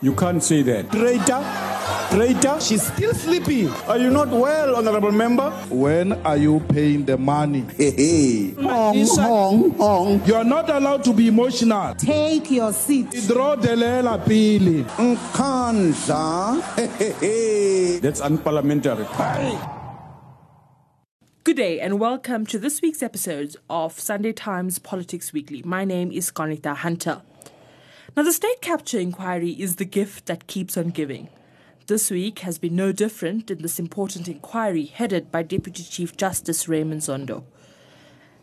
You can't say that. Traitor. Traitor. She's still sleeping. Are you not well, honorable member? When are you paying the money? Hey, Hong, hong, hong. You are not allowed to be emotional. Take your seat. Draw the lela pili. Nkandla. That's unparliamentary. Good day and welcome to this week's episode of Sunday Times Politics Weekly. My name is Qaanitah Hunter. Now, the state capture inquiry is the gift that keeps on giving. This week has been no different in this important inquiry headed by Deputy Chief Justice Raymond Zondo.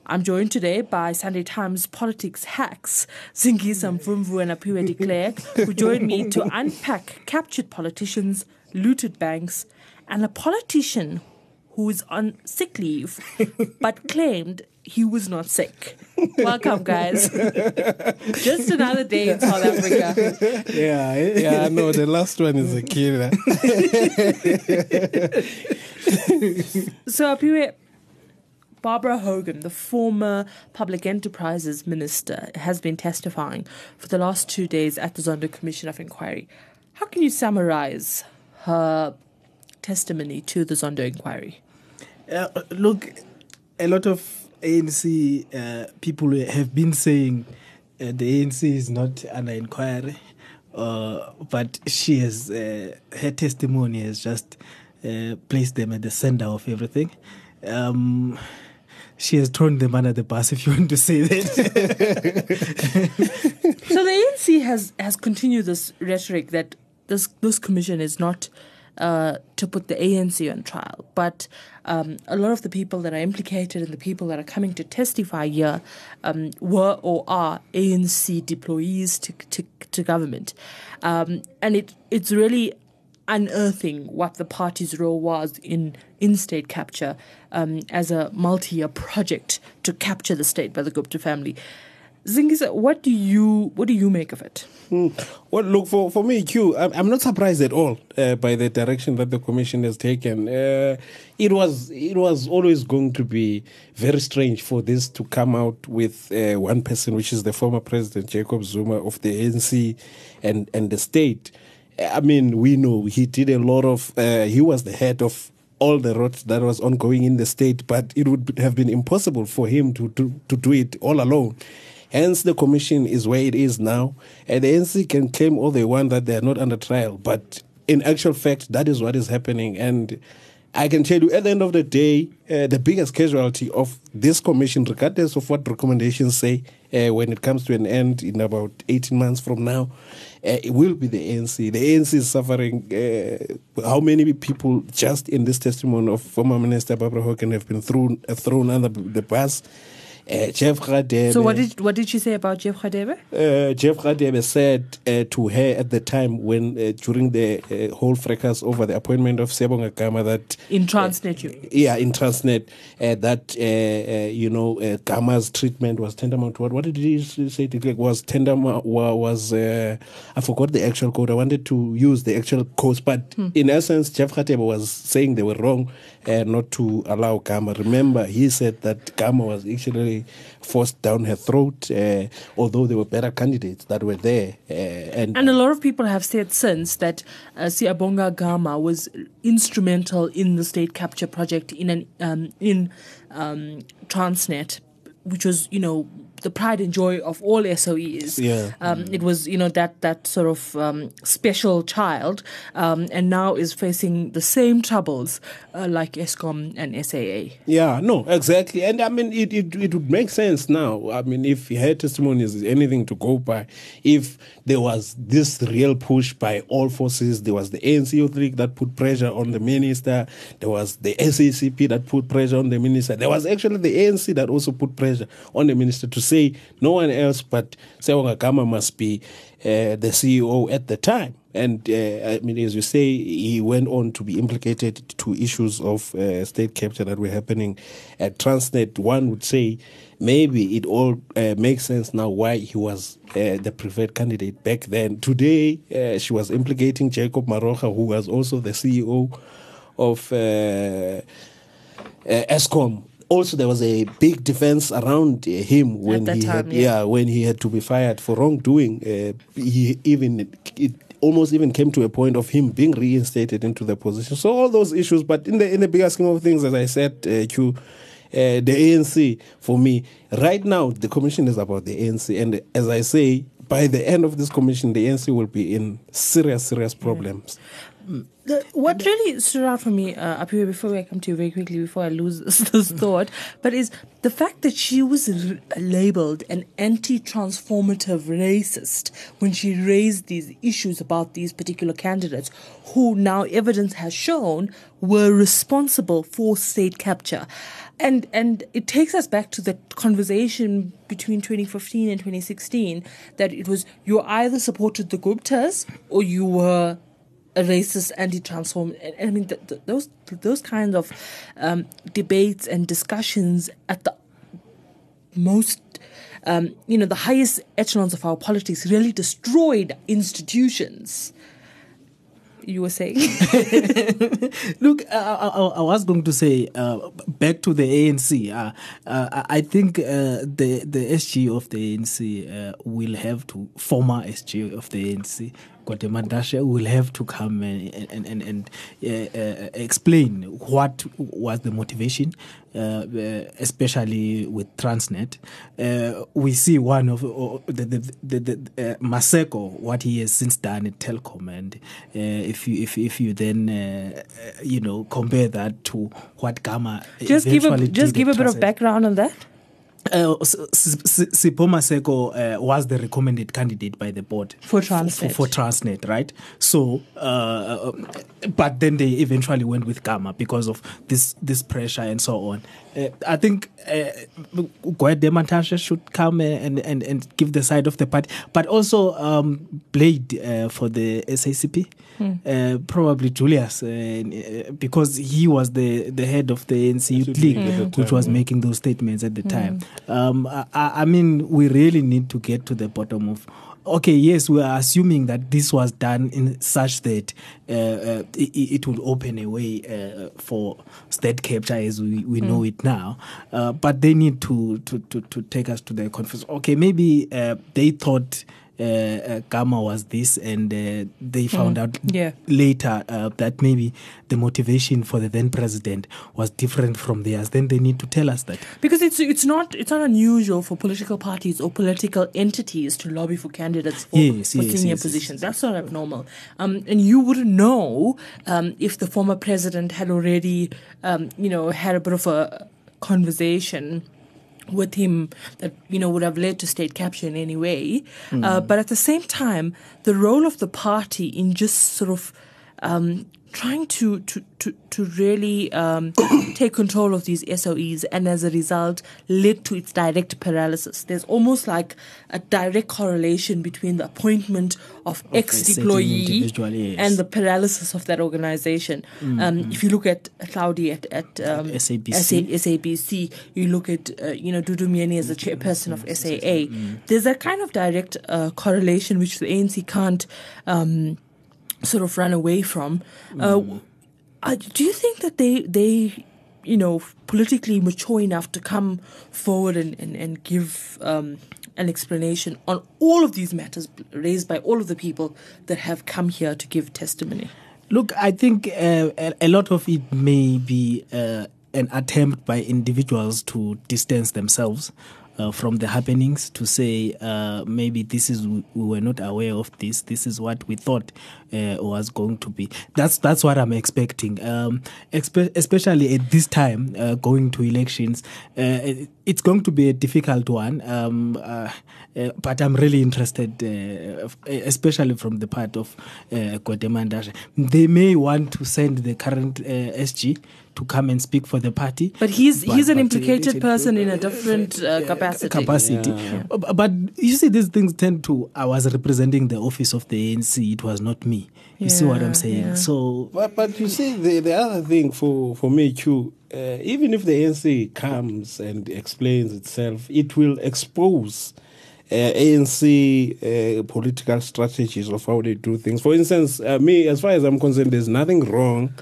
I'm joined today by Sunday Times politics hacks, Zingisa Mvumvu and Aphiwe Deklerk, who joined me to unpack captured politicians, looted banks, and a politician who is on sick leave but claimed he was not sick. Welcome, guys. Just another day in South Africa. Yeah, yeah, no, the last one is a killer. So, Aphiwe, Barbara Hogan, the former Public Enterprises Minister, has been testifying for the last two days at the Zondo Commission of Inquiry. How can you summarize her testimony to the Zondo inquiry? Uh, look, a lot of ANC uh, people have been saying uh, the ANC is not under inquiry, uh, but she has uh, her testimony has just uh, placed them at the center of everything. Um, she has thrown them under the bus, if you want to say that. So the ANC has has continued this rhetoric that this this commission is not uh, to put the ANC on trial, but um, a lot of the people that are implicated and the people that are coming to testify here um, were or are ANC deployees to to, to government, um, and it it's really unearthing what the party's role was in in state capture um, as a multi-year project to capture the state by the Gupta family. Zingisa, what do you what do you make of it? Well, look for for me, Q. I'm, I'm not surprised at all uh, by the direction that the commission has taken. Uh, it was it was always going to be very strange for this to come out with uh, one person, which is the former president Jacob Zuma of the ANC, and and the state. I mean, we know he did a lot of. Uh, he was the head of all the rot that was ongoing in the state, but it would have been impossible for him to to, to do it all alone. Hence, the commission is where it is now. And the NC can claim all they want that they are not under trial. But in actual fact, that is what is happening. And I can tell you, at the end of the day, uh, the biggest casualty of this commission, regardless of what recommendations say, uh, when it comes to an end in about 18 months from now, uh, it will be the ANC. The ANC is suffering. Uh, how many people just in this testimony of former Minister Barbara Hogan have been thrown, thrown under the bus? Uh, Jeff Radebe. So what did what did she say about Jeff Radebe? uh, Jeff Radebe said uh, to her at the time when uh, during the uh, whole fracas over the appointment of Siyabonga Gama that In Transnet, you yeah in Transnet uh, that uh, uh, you know uh, Gama's treatment was tantamount to what what did he say it like was tantamount wa- was uh, I forgot the actual quote. I wanted to use the actual quote, but in essence Jeff Radebe was saying they were wrong uh, not to allow Gama remember he said that Gama was actually forced down her throat uh, although there were better candidates that were there uh, and And a lot of people have said since that uh, Siyabonga Gama was instrumental in the state capture project in an um, in um, Transnet, which was you know the pride and joy of all SOEs. Yeah. Um, it was you know that that sort of um, special child, um, and now is facing the same troubles uh, like Eskom and SAA. Yeah, no, exactly. And I mean, it, it, it would make sense now. I mean, if her testimony is anything to go by, if there was this real push by all forces, there was the ANC that put pressure on the minister, there was the SACP that put pressure on the minister, there was actually the ANC that also put pressure on the minister to say no one else but Siyabonga Gama must be uh, the CEO at the time. And uh, I mean, as you say, he went on to be implicated to issues of uh, state capture that were happening at Transnet. One would say maybe it all uh, makes sense now why he was the preferred candidate back then. Today, she was implicating Jacob Maroga, who was also the CEO of Eskom. Also, there was a big defense around uh, him when he time, had, yeah. yeah, when he had to be fired for wrongdoing. Uh, he even it almost even came to a point of him being reinstated into the position. So all those issues, but in the in the bigger scheme of things, as I said, uh, Q, uh, the ANC for me right now the commission is about the ANC, and as I say, by the end of this commission, the ANC will be in serious serious problems. The, what really stood out for me, uh, here before I come to you very quickly, before I lose this, thought, but is the fact that she was r- labeled an anti-transformative racist when she raised these issues about these particular candidates, who now evidence has shown were responsible for state capture, and and it takes us back to the conversation between 2015 and 2016 that it was you either supported the Guptas or you were racist anti-transform I mean th- th- those those kinds of um, debates and discussions at the most um, you know the highest echelons of our politics really destroyed institutions you were saying Look, I, I, I was going to say uh, back to the ANC. Uh, uh, I think uh, the the SG of the ANC uh, will have to former SG of the ANC. Guatemala will have to come and and and, and uh, uh, explain what was the motivation, uh, uh, especially with Transnet. Uh, we see one of uh, the the, the, the uh, Maseko what he has since done at Telkom, and uh, if you if if you then you know compare that to what Gama just give a just give a bit of background on that Uh, S- Sipho Maseko uh, was the recommended candidate by the board For For, Transnet. for Transnet, right? So, uh, but then they eventually went with Gama because of this this pressure and so on. Uh, I think uh, Gwede Mantashe should come and, and, and give the side of the party, but also um, Blade uh, for the SACP. Uh, probably Julius, uh, uh, because he was the, the head of the ANC Youth League, which was making those statements at the time. Um, I, I I mean, we really need to get to the bottom of. Okay, yes, we are assuming that this was done in such that uh, uh, it, it will open a way uh, for state capture as we, we know it now. Uh, but they need to, to, to, to take us to the conference. Okay, maybe uh, they thought uh, uh, Gama was this, and uh, they found out Yeah. later uh, that maybe the motivation for the then president was different from theirs. Then they need to tell us that. because it's it's not it's not unusual for political parties or political entities to lobby for candidates for, Yes, for yes, senior yes. positions. That's not abnormal. Um, and you wouldn't know um, if the former president had already um, you know had a bit of a conversation with him that you know would have led to state capture in any way. Uh, but at the same time, the role of the party in just sort of um, trying to to to, to really um, take control of these SOEs, and as a result, led to its direct paralysis. There's almost like a direct correlation between the appointment of ex-deployee yes. and the paralysis of that organization. Um, if you look at Hlaudi at, at um, SABC. SA SABC, you look at uh, you know Dudu Myeni as the chairperson of SAA. There's a kind of direct uh, correlation which the ANC can't um, sort of ran away from. Uh, uh, do you think that they they you know politically mature enough to come forward and and, and give um, an explanation on all of these matters raised by all of the people that have come here to give testimony? Look, I think uh, a, a lot of it may be uh, an attempt by individuals to distance themselves uh, from the happenings, to say uh, maybe this is we were not aware of this. This is what we thought uh, was going to be. That's that's what I'm expecting, um, expe- especially at this time uh, going to elections. Uh, it- it's going to be a difficult one, um, uh, but I'm really interested, especially from the part of uh. They may want to send the current SG to come and speak for the party. But he's But- he's an implicated person in a different uh, capacity. capacity. Bu- But you see, these things tend to. I was representing the office of the ANC. It was not me. You see what I'm saying? yeah. So But, but you see, the, the other thing for, for me, too, uh, even if the ANC comes and explains itself, it will expose uh, ANC uh, political strategies of how they do things. For instance, uh, me, as far as I'm concerned, there's nothing wrong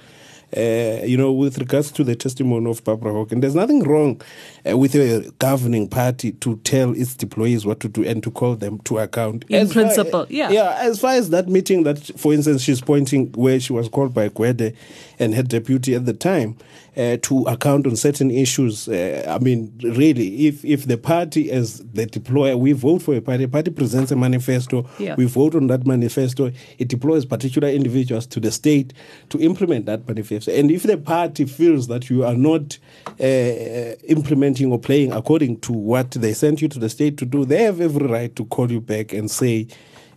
uh, you know, with regards to the testimony of Barbara Hogan. And there's nothing wrong uh, with a governing party to tell its employees what to do and to call them to account. In As far- principle, yeah. Yeah, as far as that meeting that, for instance, she's pointing where she was called by Gwede and her deputy at the time uh, to account on certain issues. Uh, I mean, really, if if the party as the deployer, we vote for a party, a party presents a manifesto, Yeah. we vote on that manifesto, it deploys particular individuals to the state to implement that manifesto. And if the party feels that you are not uh, implementing or playing according to what they sent you to the state to do, they have every right to call you back and say,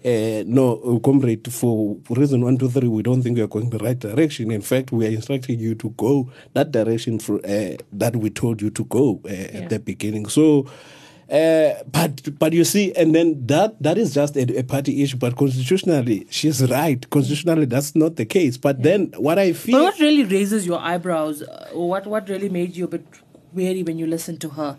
uh, no, uh, comrade, for reason one, two, three, we don't think we are going the right direction. In fact, we are instructing you to go that direction for, uh, that we told you to go uh, at the beginning. So, uh, but but you see, and then that that is just a, a party issue. But constitutionally, she's right. Constitutionally, that's not the case. But then what I feel, But what really raises your eyebrows, uh, what, what really made you a bit wary when you listened to her?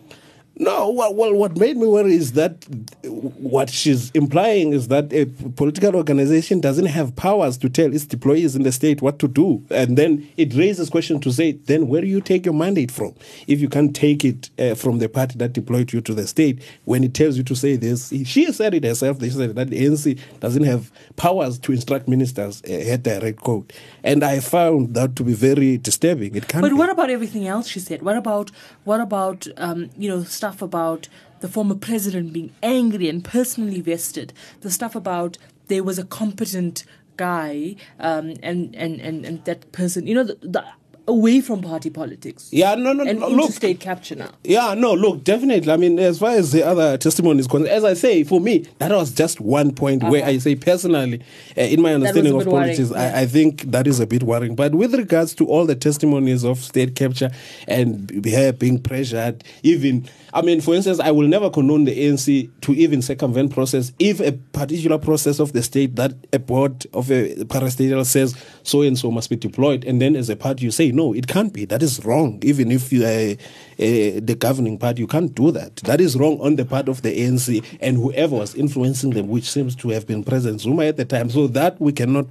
No, well, well, what made me worry is that what she's implying is that a political organization doesn't have powers to tell its employees in the state what to do. And then it raises question to say, then where do you take your mandate from? If you can't take it uh, from the party that deployed you to the state, when it tells you to say this, she said it herself, they said that the ANC doesn't have powers to instruct ministers uh, her direct code. And I found that to be very disturbing. It can't But be. what about everything else she said? What about what about um, you know stuff about the former president being angry and personally vested? The stuff about there was a competent guy um, and, and and and that person, you know, the, the away from party politics. Yeah, no, no, and no, look. state capture now. Yeah, no, look, definitely. I mean, as far as the other testimonies concerned, as I say, for me, that was just one point where I say personally, uh, in my understanding of politics, yeah. I, I think that is a bit worrying. But with regards to all the testimonies of state capture and her being pressured, even, I mean, for instance, I will never condone the ANC to even circumvent process if a particular process of the state that a board of a parastatal says so and so must be deployed, and then as a party you say no, it can't be. That is wrong. Even if you are uh, the governing party, you can't do that. That is wrong on the part of the ANC and whoever was influencing them, which seems to have been President Zuma at the time. So that we cannot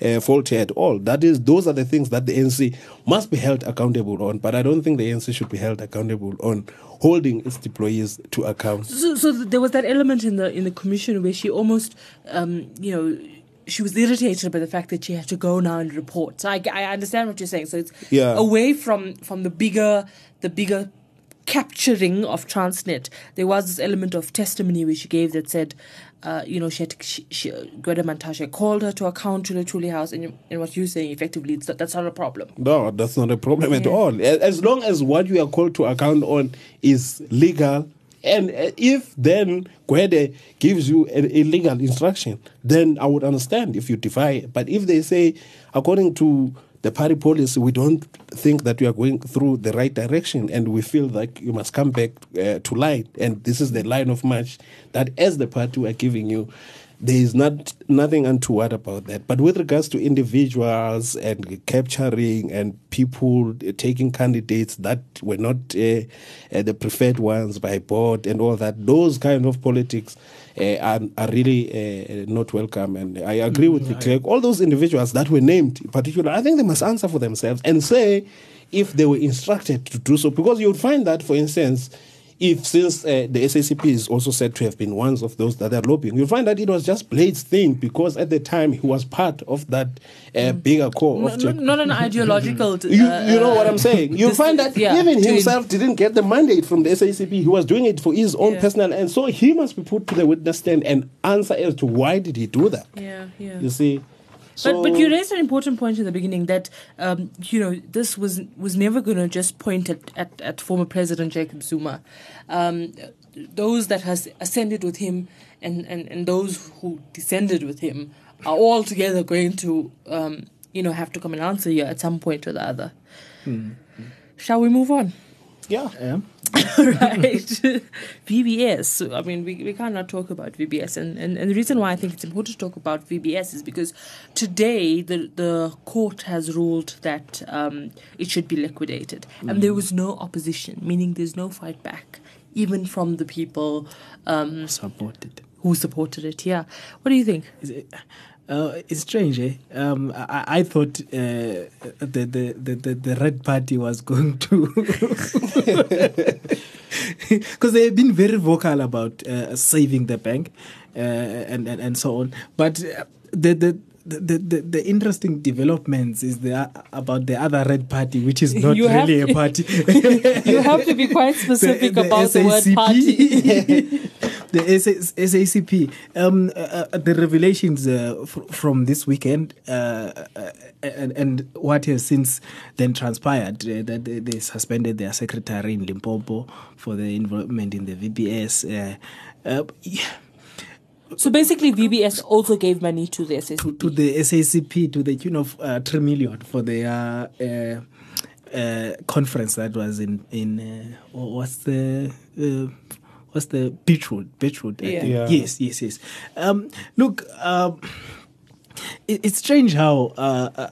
uh, fault her at all. That is, those are the things that the ANC must be held accountable on. But I don't think the ANC should be held accountable on holding its employees to account. So, so there was that element in the in the commission where she almost, um, you know, she was irritated by the fact that she had to go now and report. So I, I understand what you're saying. So it's Yeah. away from from the bigger the bigger capturing of Transnet. There was this element of testimony which she gave that said. Uh, you know, she had she, she, Gwede Mantashe called her to account to the Luthuli House, and, and what you're saying effectively, it's, that's not a problem. No, that's not a problem at all. As long as what you are called to account on is legal, and uh, if then Gwede gives you an illegal instruction, then I would understand if you defy it. But if they say, according to the party policy, we don't think that you are going through the right direction, and we feel like you must come back uh, to line, and this is the line of march that, as the party, we are giving you there is not nothing untoward about that. But with regards to individuals and capturing and people uh, taking candidates that were not uh, uh, the preferred ones by board and all that, those kind of politics uh, are, are really uh, not welcome. And I agree with the clerk. All those individuals that were named, in particular, I think they must answer for themselves and say if they were instructed to do so. Because you would find that, for instance, if since uh, the SACP is also said to have been one of those that are lobbying, you'll find that it was just Blade's thing because at the time he was part of that uh, bigger core No, of no, Jack- not an ideological. uh, you, you know what I'm saying? You find that yeah, even himself didn't get the mandate from the SACP. He was doing it for his own Yeah. personal, and so he must be put to the witness stand and answer as to why did he do that. Yeah, yeah. You see. But but you raised an important point in the beginning that um, you know this was was never going to just point at, at, at former President Jacob Zuma. Um, those that has ascended with him and, and, and those who descended with him are all together going to um, you know have to come and answer here at some point or the other. Shall we move on? Yeah. Yeah. right. VBS. I mean, we, we cannot talk about VBS. And, and, and the reason why I think it's important to talk about VBS is because today the, the court has ruled that um, it should be liquidated. And there was no opposition, meaning there's no fight back, even from the people um, Supported. who supported it. Yeah. What do you think? Uh, it's strange, eh? Um, I, I thought uh, the, the, the, the, the Red Party was going to. Because they've been very vocal about uh, saving the bank uh, and, and, and so on. But uh, the, the, the, the, the interesting developments is the, about the other red party, which is not You really to- a party. you have to be quite specific about the word party. The SS SACP. Um, uh, uh, the revelations uh, fr- from this weekend uh, uh, and, and what has since then transpired uh, that they, they suspended their secretary in Limpopo for the involvement in the VBS. Uh, uh, yeah, So basically, VBS also gave money to the SSP. to the SACP to the tune of uh, three million for their uh, uh, conference that was in in uh, what's the uh, what's the Beetroot Beetroot Yeah. Yeah. yes yes yes um, look um, it, it's strange how uh, uh,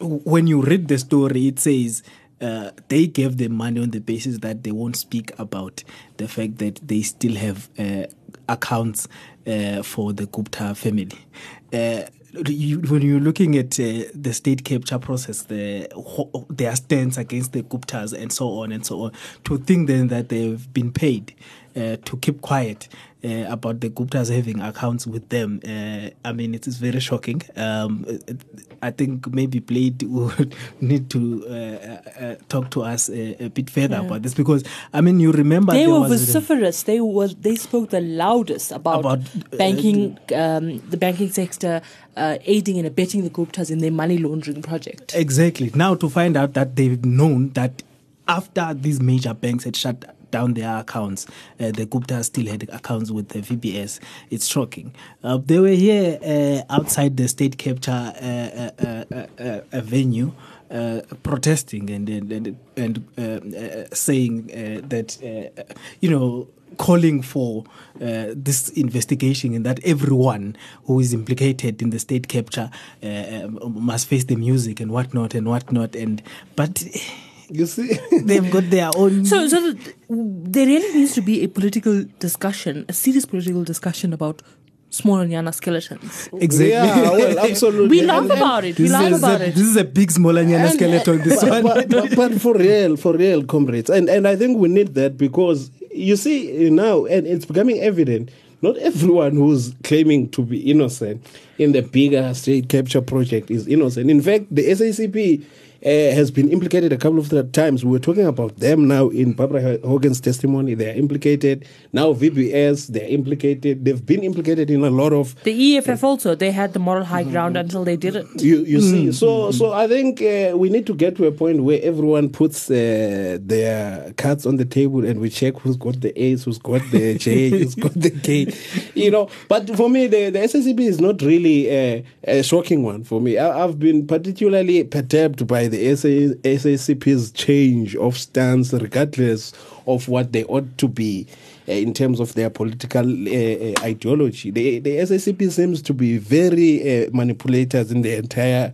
when you read the story it says uh, they gave them money on the basis that they won't speak about the fact that they still have uh, accounts uh, for the Gupta family. Uh, you, when you're looking at uh, the state capture process, the their stance against the Guptas and so on and so on, to think then that they've been paid uh, to keep quiet uh, about the Guptas having accounts with them. Uh, I mean, it is very shocking. Um, uh, I think maybe Blade would need to uh, uh, talk to us a, a bit further about this because I mean, you remember they were vociferous. They were they spoke the loudest about, About, banking, um, the banking sector, uh, aiding and abetting the Guptas in their money laundering project. Exactly. Now to find out that they've known that after these major banks had shut down their accounts, uh, the Gupta still had accounts with the VBS. It's shocking. Uh, they were here uh, outside the state capture uh, uh, venue. Uh, protesting and and and, and uh, uh, saying that you know calling for this investigation and that everyone who is implicated in the state capture um, must face the music and whatnot and whatnot and but You see? they've got their own So, so th- there really needs to be a political discussion, a serious political discussion about small and skeletons. exactly Yeah, well, absolutely. We laugh And- and- about it. We this, laugh about a, it. this is a big smallanyana skeleton this but, one but, but, but for real, for real, comrades, and and I think we need that because you see now, and it's becoming evident. Not everyone who's claiming to be innocent in the bigger state capture project is innocent. In fact, the SACP uh, has been implicated a couple of times. We were talking about them now in Barbara Hogan's testimony. They are implicated now. VBS, they're implicated. They've been implicated in a lot of The EFF also, they had the moral high ground until they didn't. you you see, so so I think uh, we need to get to a point where everyone puts uh, their cards on the table and we check who's got the A's, who's got the J, who's got the K, you know. But for me, the the SSCB is not really a, a shocking one for me. I, I've been particularly perturbed by the SA, SACP's change of stance, regardless of what they ought to be uh, in terms of their political uh, ideology. The, the SACP seems to be very manipulators in the entire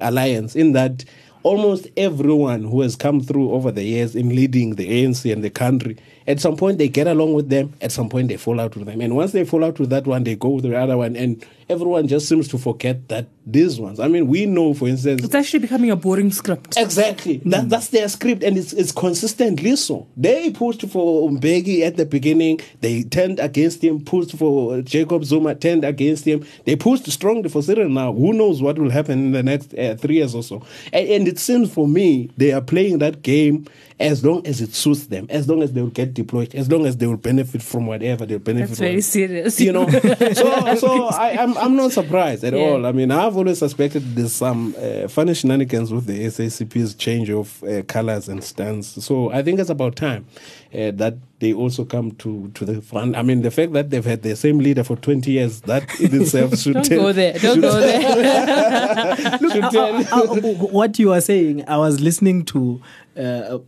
alliance, in that almost everyone who has come through over the years in leading the ANC and the country, at some point they get along with them, at some point they fall out with them. And once they fall out with that one, they go with the other one. And everyone just seems to forget that these ones. I mean, we know, for instance, It's actually becoming a boring script. Exactly. That, that's their script, and it's, it's consistently so. They pushed for Mbeki at the beginning. They turned against him. Pushed for Jacob Zuma. Turned against him. They pushed strongly for Cyril. Now, who knows what will happen in the next uh, three years or so? And, and it seems for me they are playing that game as long as it suits them, as long as they will get deployed, as long as they will benefit from whatever they benefit. That's from. very serious. You know, so so I, I'm I'm not surprised at Yeah. all. I mean, I've always suspected there's some uh, funny shenanigans with the SACP's change of uh, colors and stance. So I think it's about time uh, that they also come to to the front. I mean, the fact that they've had the same leader for 20 years, that in itself should Don't tell. go there. Don't go there. should tell. Uh, what you are saying, I was listening to uh,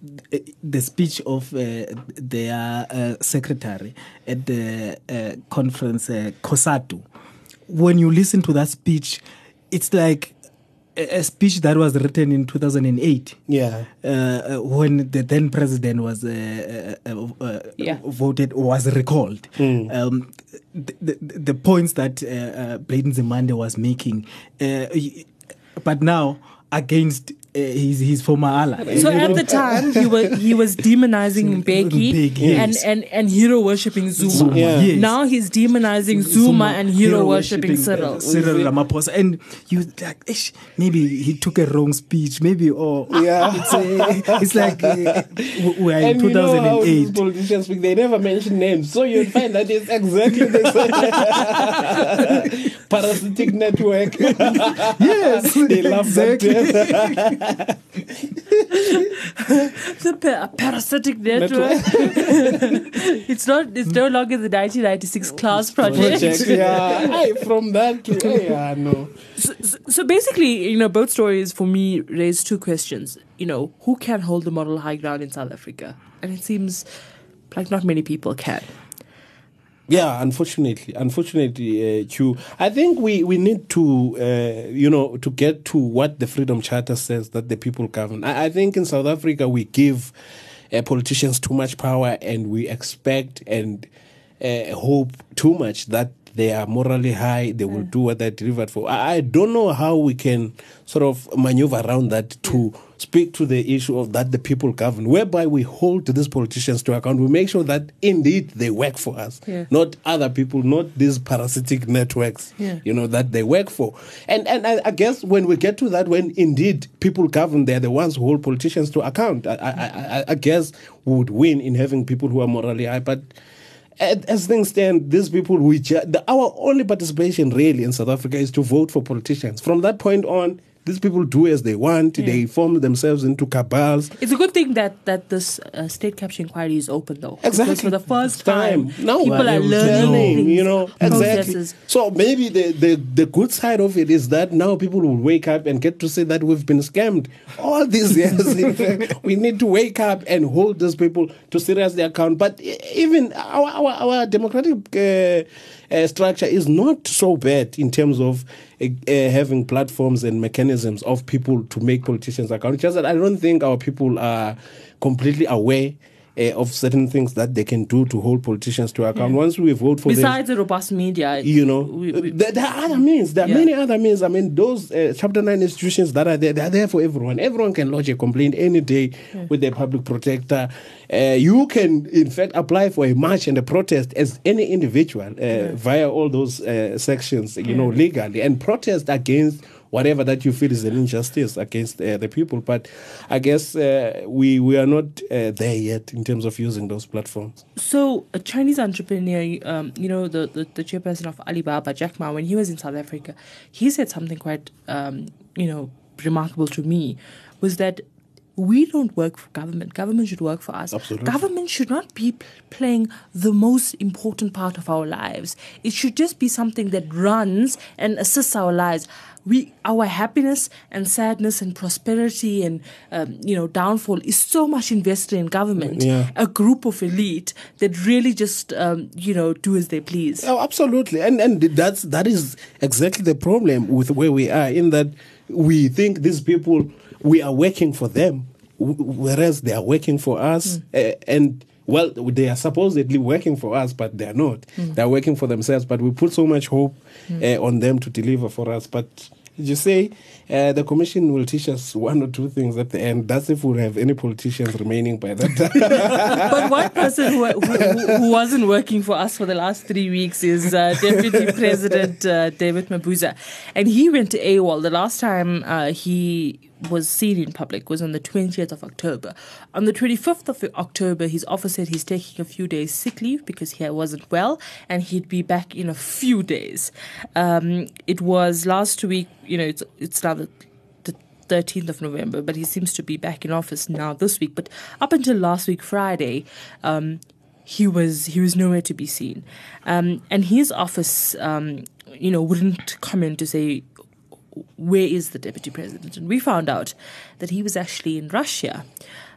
the speech of uh, their uh, secretary at the uh, conference, uh, COSATU. When you listen to that speech, it's like a a speech that was written in 2008 Yeah. uh, uh, when the then president was uh, uh, uh, uh, Yeah. voted was recalled. Hmm. Um, the, the, the points that uh, uh, Blade Nzimande was making, uh, but now against uh, his his former ally. So at the time, he was he was demonizing Mbeki Mbeki, yes. and, and, and hero worshipping Zuma. Yeah. Yes. Now he's demonizing Zuma, and hero worshipping Cyril. Cyril Ramaphosa, and you like, "Ish, maybe he took a wrong speech, maybe or Yeah. it's, uh, it's like uh, we are in And you know 2008. politicians speak, they never mention names. So you'll find that it's exactly the same. Parasitic network. yes, they love that term. The pa- parasitic network. it's not. It's no longer the 1996 class project. Project, yeah. Aye, from that to, yeah, no. So, so- so basically, you know, both stories for me raise two questions. You know, who can hold the moral high ground in South Africa? And it seems like not many people can. Yeah, unfortunately, unfortunately, uh. I think we we need to, uh, you know, to get to what the Freedom Charter says that the people govern. I, I think in South Africa we give uh, politicians too much power and we expect and uh, hope too much that they are morally high. They will do what they're delivered for. I, I don't know how we can sort of maneuver around that to speak to the issue of that the people govern, whereby we hold these politicians to account. We make sure that indeed they work for us, Yeah. not other people, not these parasitic networks, Yeah. you know, that they work for. And and I, I guess when we get to that, when indeed people govern, they're the ones who hold politicians to account. I, I, I, I guess we would win in having people who are morally high, but. As things stand, these people, we ju- the, our only participation really in South Africa is to vote for politicians. From that point on, these people do as they want. They form themselves into cabals. It's a good thing that that this uh, state capture inquiry is open, though. Exactly. Because for the first time, No, people are learning, things, you know, exactly. So maybe the, the, the good side of it is that now people will wake up and get to say that we've been scammed all these years. Fact, we need to wake up and hold these people to seriously account. But even our our, our democratic uh, uh, structure is not so bad in terms of uh, uh, having platforms and mechanisms of people to make politicians account. Just that I don't think our people are completely aware. Uh, of certain things that they can do to hold politicians to account. Once we vote for them, Besides the robust media, you know, we- we- there, there are other means. There are Yeah. many other means. I mean, those uh, Chapter 9 institutions that are there, they are there for everyone. Everyone can lodge a complaint any day with the public protector. Uh, you can, in fact, apply for a march and a protest as any individual uh, via all those uh, sections, you know, legally, and protest against whatever that you feel is an injustice against uh, the people. But I guess uh, we, we are not uh, there yet in terms of using those platforms. So, a Chinese entrepreneur, um, you know, the, the, the chairperson of Alibaba, Jack Ma, when he was in South Africa, he said something quite, um, you know, remarkable to me was that we don't work for government. Government should work for us. Absolutely. Government should not be playing the most important part of our lives. It should just be something that runs and assists our lives. We, our happiness and sadness and prosperity and um, you know downfall is so much invested in government. Yeah. A group of elite that really just um, you know do as they please. Oh, absolutely, and and that's that is exactly the problem with where we are. In that we think these people we are working for them, whereas they are working for us, uh, and well, they are supposedly working for us, but they are not. They are working for themselves. But we put so much hope uh, on them to deliver for us, but. You say uh, the commission will teach us one or two things at the end. That's if we have any politicians remaining by that time. but one person who, who, who wasn't working for us for the last three weeks is uh, Deputy President uh, David Mabuza. And he went to AWOL. The last time uh, he was seen in public was on the 20th of October. On the 25th of October, his office said he's taking a few days sick leave because he wasn't well and he'd be back in a few days. Um, it was last week, you know, it's, it's now the the 13th of November, but he seems to be back in office now this week. But up until last week, Friday, um, he was he was nowhere to be seen, um, and his office, um, you know, wouldn't comment to say where is the deputy president, and we found out that he was actually in Russia,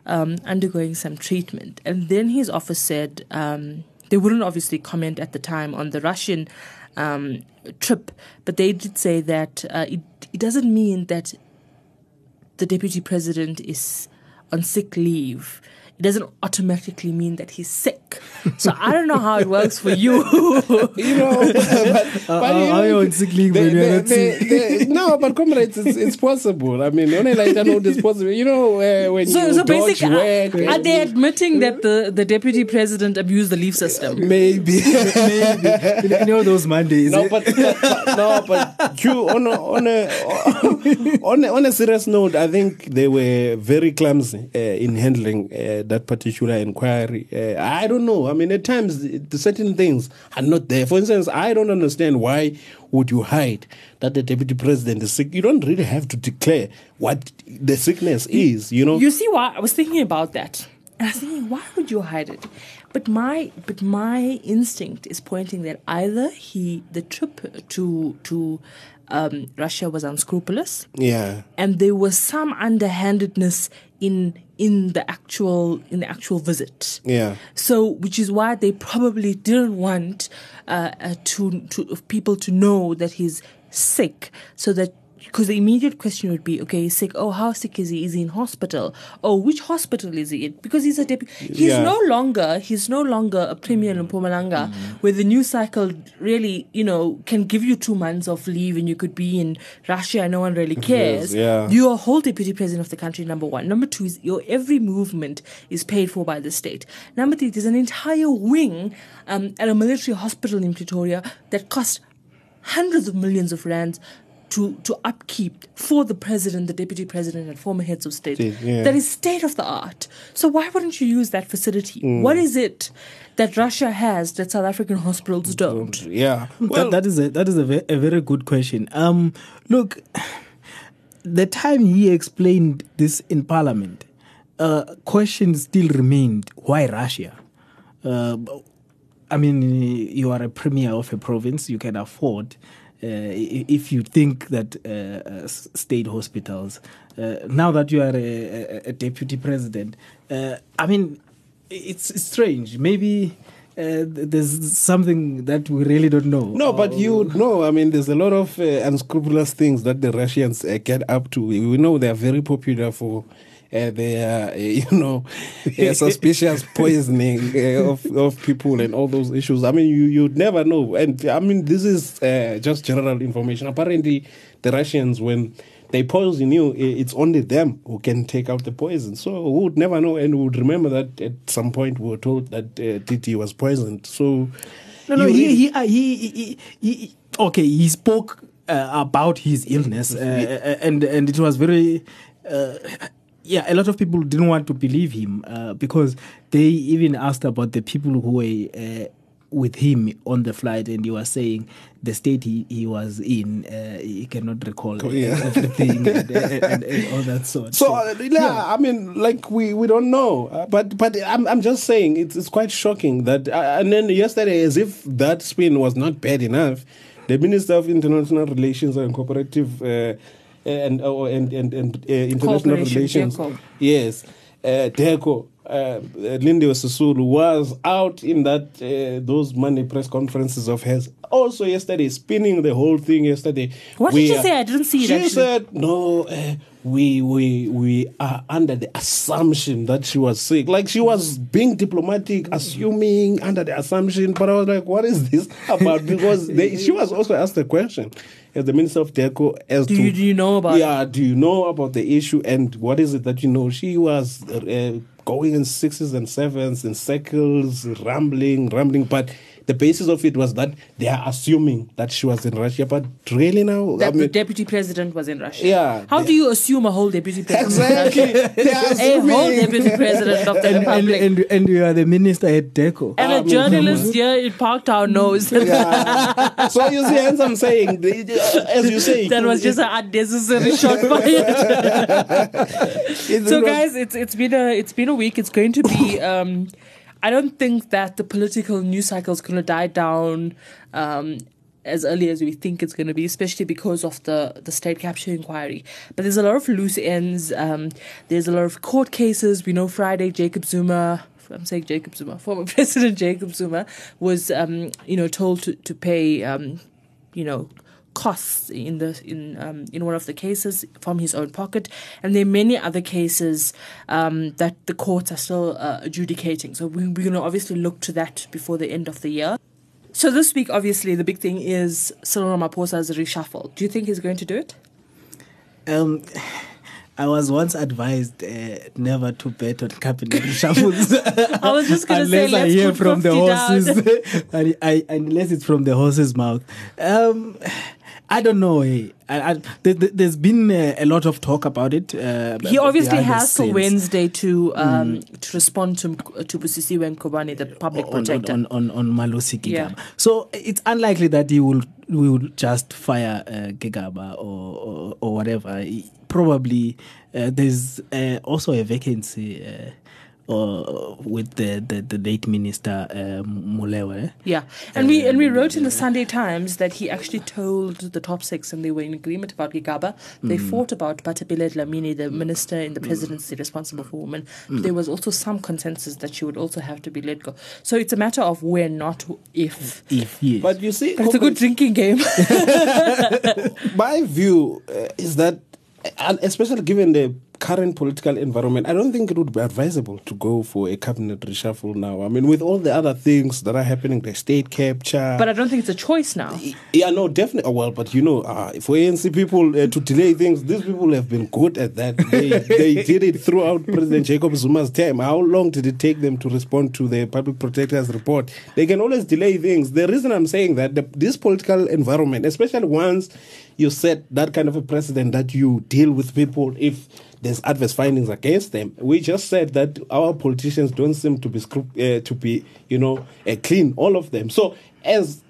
um, undergoing some treatment, and then his office said. Um, they wouldn't obviously comment at the time on the Russian um, trip, but they did say that uh, it, it doesn't mean that the deputy president is on sick leave, it doesn't automatically mean that he's sick. So I don't know how it works for you. you know, but, but you how know, on sick leave they- they- they- they- no, but comrades, it's, it's possible. I mean, only like I know it's possible. You know, uh, when so, you so dodge basically, work, are, are they admitting that the, the deputy president abused the leave system? maybe. Maybe. you know those Mondays. No, eh? but, but, but no, but Q, on a, on a on a, on a serious note, I think they were very clumsy uh, in handling uh, that particular inquiry. Uh, I don't know. I mean, at times the certain things are not there. For instance, I don't understand why would you hide that the deputy president is sick. You don't really have to declare what the sickness is. You know. You see why I was thinking about that. And I was thinking, why would you hide it? But my but my instinct is pointing that either he the trip to to um, Russia was unscrupulous, yeah. and there was some underhandedness in in the actual in the actual visit. Yeah. So, which is why they probably didn't want uh, uh, to to people to know that he's sick, so that because the immediate question would be, okay, he's sick. Oh, how sick is he? Is he in hospital? Oh, which hospital is he in? Because he's a deputy. He's Yeah. no longer he's no longer a premier in Mpumalanga, where the news cycle really, you know, can give you two months of leave and you could be in Russia and no one really cares. yeah. You are whole deputy president of the country, number one. Number two is your every movement is paid for by the state. Number three, there's an entire wing um, at a military hospital in Pretoria that costs hundreds of millions of rands to, to upkeep for the president, the deputy president, and former heads of state. State, yeah. That is state of the art. So why wouldn't you use that facility? Mm. What is it that Russia has that South African hospitals don't? Yeah. Well, that, that is a that is a, ve- a very good question. Um, look, the time he explained this in Parliament, uh, questions still remained: Why Russia? Uh, I mean, you are a premier of a province; you can afford. Uh, if you think that uh, uh, state hospitals, uh, now that you are a, a, deputy president, uh, I mean, it's, it's strange. Maybe uh, there's something that we really don't know. No, but you know, I mean, there's a lot of uh, unscrupulous things that the Russians uh, get up to. We know they are very popular for uh, their, uh, you know, uh, suspicious poisoning uh, of, of people and all those issues. I mean, you you'd never know. And I mean, this is uh, just general information. Apparently, the Russians, when they poison you, it's only them who can take out the poison. So we would never know, and we would remember that at some point we were told that uh, Titi was poisoned. So. No, no, he, really- he, uh, he, he, he, he, okay, he spoke uh, about his illness, uh, and and it was very, yeah, a lot of people didn't want to believe him uh, because they even asked about the people who were. Uh, with him on the flight, and he was saying the state he, he was in, uh, he cannot recall yeah. everything and, and, and, and all that sort. So uh, yeah, I mean, like we, we don't know, uh, but but I'm I'm just saying it's it's quite shocking that uh, and then yesterday, as if that spin was not bad enough, the Minister of International Relations and Cooperative uh, and oh, and and and uh, international relations, DIRCO. yes, uh, DIRCO. Uh, Lindiwe Sisulu was out in that uh, those Monday press conferences of hers. Also yesterday, spinning the whole thing yesterday. What did she say? I didn't see it, She actually. said no. Uh, we we we are under the assumption that she was sick. Like she was being diplomatic, assuming under the assumption. But I was like, what is this about? Because they, she was also asked a question as the minister of DIRCO as Do to you- do you know about yeah, do you know about the issue and what is it that you know? She was uh, going in sixes and sevens in circles, rambling, rambling, but. The basis of it was that they are assuming that she was in Russia, but really now, That I the deputy president was in Russia. Yeah. How do you assume a whole deputy president? Exactly. They are a whole deputy president of the and, and, republic. and, and you are the minister at DIRCO. And I a mean, journalist here in Parktown knows Yeah. so you see, hence I'm saying, the- the- as you say, that was just an unnecessary shot fired. it so guys, it's it's been a it's been a week. It's going to be. Um, I don't think that the political news cycle is going to die down um, as early as we think it's going to be, especially because of the the state capture inquiry. But there's a lot of loose ends. Um, there's a lot of court cases. We know Friday Jacob Zuma. I'm saying Jacob Zuma, former President Jacob Zuma, was um, you know told to to pay um, you know costs in the in um, in one of the cases from his own pocket, and there are many other cases um, that the courts are still uh, adjudicating. So we, we're going to obviously look to that before the end of the year. So this week, obviously, the big thing is Cyril Ramaphosa's reshuffle. Do you think he's going to do it? Um, I was once advised uh, never to bet on cabinet reshuffles. I was just going to say, unless I hear from the 50 down. horses, I, I, unless it's from the horse's mouth. Um, I don't know. eh. I, I, there, there's been uh, a lot of talk about it. Uh, He obviously has till. Wednesday to um, to respond to to Busisiwe Mkhwebane, the public on, protector. on, on, on Malusi Gigaba. Yeah. So it's unlikely that he will will just fire uh, Gigaba or, or or whatever. He- probably uh, there's uh, also a vacancy. Uh, uh, with the, the, the late minister uh, Molewa. Yeah, and we and we wrote in the Sunday Times that he actually told the top six, and they were in agreement about Gigaba. They fought about Bathabile Dlamini, the minister in the presidency responsible for women. But there was also some consensus that she would also have to be let go. So it's a matter of where, not if. If yes. But you see, But it's a good drinking game. my view uh, is that, and especially given the current political environment, I don't think it would be advisable to go for a cabinet reshuffle now. I mean, with all the other things that are happening, the state capture. but I don't think it's a choice now. yeah, no, definitely. Well, but you know, uh, for ANC people uh, to delay things, these people have been good at that. They, they did it throughout President Jacob Zuma's time. How long did it take them to respond to the public protector's report? They can always delay things. The reason I'm saying that the, this political environment, especially once you set that kind of a precedent that you deal with people if there's adverse findings against them. We just said that our politicians don't seem to be uh, to be, you know, uh, clean, all of them. So as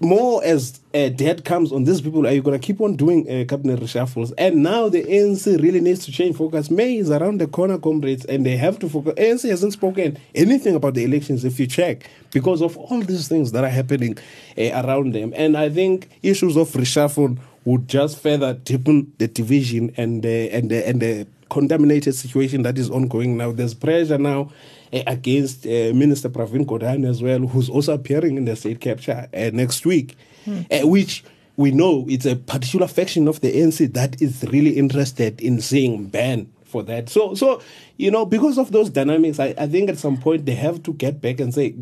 more as uh, debt comes on these people, are you going to keep on doing uh, cabinet reshuffles? And now the ANC really needs to change focus. May is around the corner, comrades, and they have to focus. ANC hasn't spoken anything about the elections, if you check, because of all these things that are happening uh, around them. And I think issues of reshuffle would just further deepen the division and the and the and the contaminated situation that is ongoing now. There's pressure now uh, against uh, Minister Pravin Gordhan as well, who's also appearing in the state capture uh, next week, uh, which we know it's a particular faction of the ANC that is really interested in seeing ban for that. So, so you know, because of those dynamics, I, I think at some point they have to get back and say,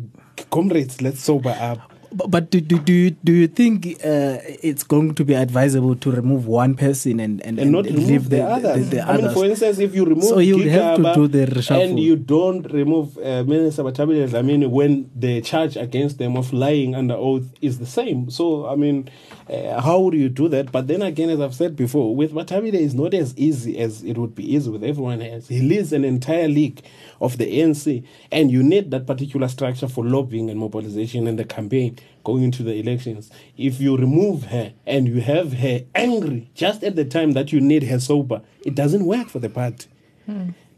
comrades, let's sober up. But, do, do, do, you, do you think uh, it's going to be advisable to remove one person and, and, and not remove the, others. The, the I mean, for instance, if you remove So you have to do the reshuffle. and you don't remove uh, Minister Bathabile mean, when the charge against them of lying under oath is the same. So, I mean, uh, how would you do that? But then again, as I've said before, with Bathabile, it's not as easy as it would be easy with everyone else. He leads an entire league of the ANC, and you need that particular structure for lobbying and mobilization and the campaign going into the elections. If you remove her and you have her angry just at the time that you need her sober, it doesn't work for the party.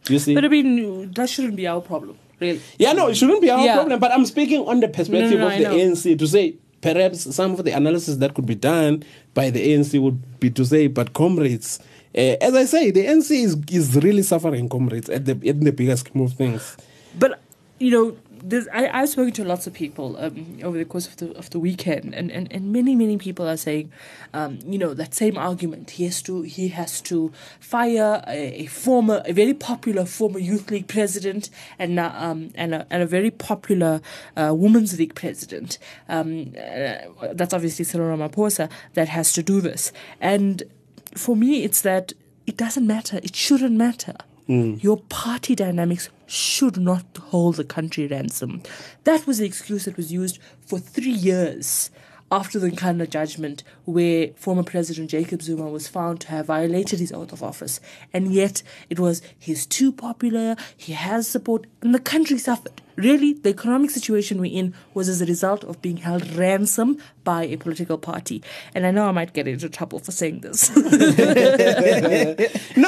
You see? But I mean, that shouldn't be our problem, really. Yeah, no, it shouldn't be our Yeah. problem. But I'm speaking on the perspective No, no, of I the. ANC to say perhaps some of the analysis that could be done by the ANC would be to say, but comrades, uh, as I say, the ANC is, is really suffering, comrades, at the in the bigger scheme of things. But you know, there's, I, I've spoken to lots of people um, over the course of the of the weekend, and, and, and many many people are saying, um, you know, that same argument. He has to he has to fire a, a former, a very popular former youth league president, and uh, um, and a, and a very popular uh, women's league president. Um, uh, that's obviously Cyril Ramaphosa that has to do this, and for me, it's that it doesn't matter. It shouldn't matter. Mm. Your party dynamics should not hold the country ransom. That was the excuse that was used for three years after the Nkandla judgment, where former President Jacob Zuma was found to have violated his oath of office. And yet it was he's too popular, he has support, and the country suffered. Really, the economic situation we're in was as a result of being held ransom by a political party. And I know I might get into trouble for saying this. no,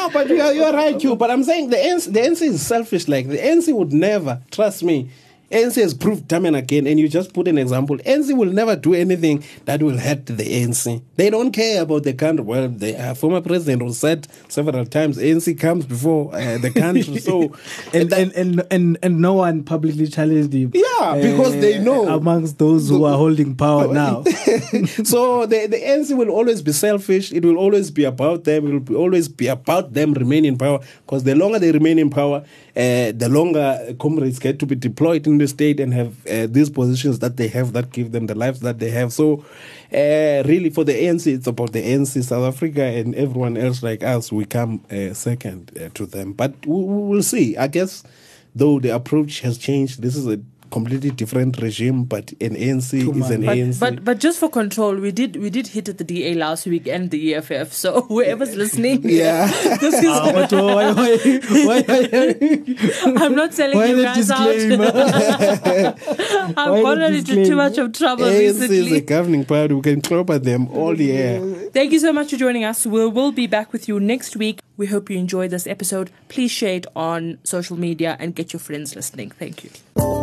but you are, you right, you. But I'm saying the ANC, the ANC is selfish. Like the ANC would never, trust me, ANC has proved time and again, and you just put an example. ANC will never do anything that will hurt the ANC. They don't care about the country. Well, the uh, former president was said several times, ANC comes before uh, the country. so, and, and, and, and, and no one publicly challenged him. Yeah, because they know. Amongst those who are holding power now. so the, the ANC will always be selfish. It will always be about them. It will be, always be about them remaining in power. Because the longer they remain in power, uh, the longer comrades get to be deployed in state and have uh, these positions that they have that give them the lives that they have. So, uh, really, for the ANC, it's about the ANC, South Africa, and everyone else like us. We come uh, second uh, to them. But we will see. I guess, though the approach has changed, this is a completely different regime, but an ANC is an But, ANC. but but just for control, we did we did hit at the DA last week and the EFF. So whoever's listening, Yeah. this is. Ah, why, why, why, why, I'm not selling why you the guys out. I've Why gotten the into too much of trouble ANC is a governing party. We can clap at them all year. Thank you so much for joining us. We'll, we'll be back with you next week. We hope you enjoyed this episode. Please share it on social media and get your friends listening. Thank you.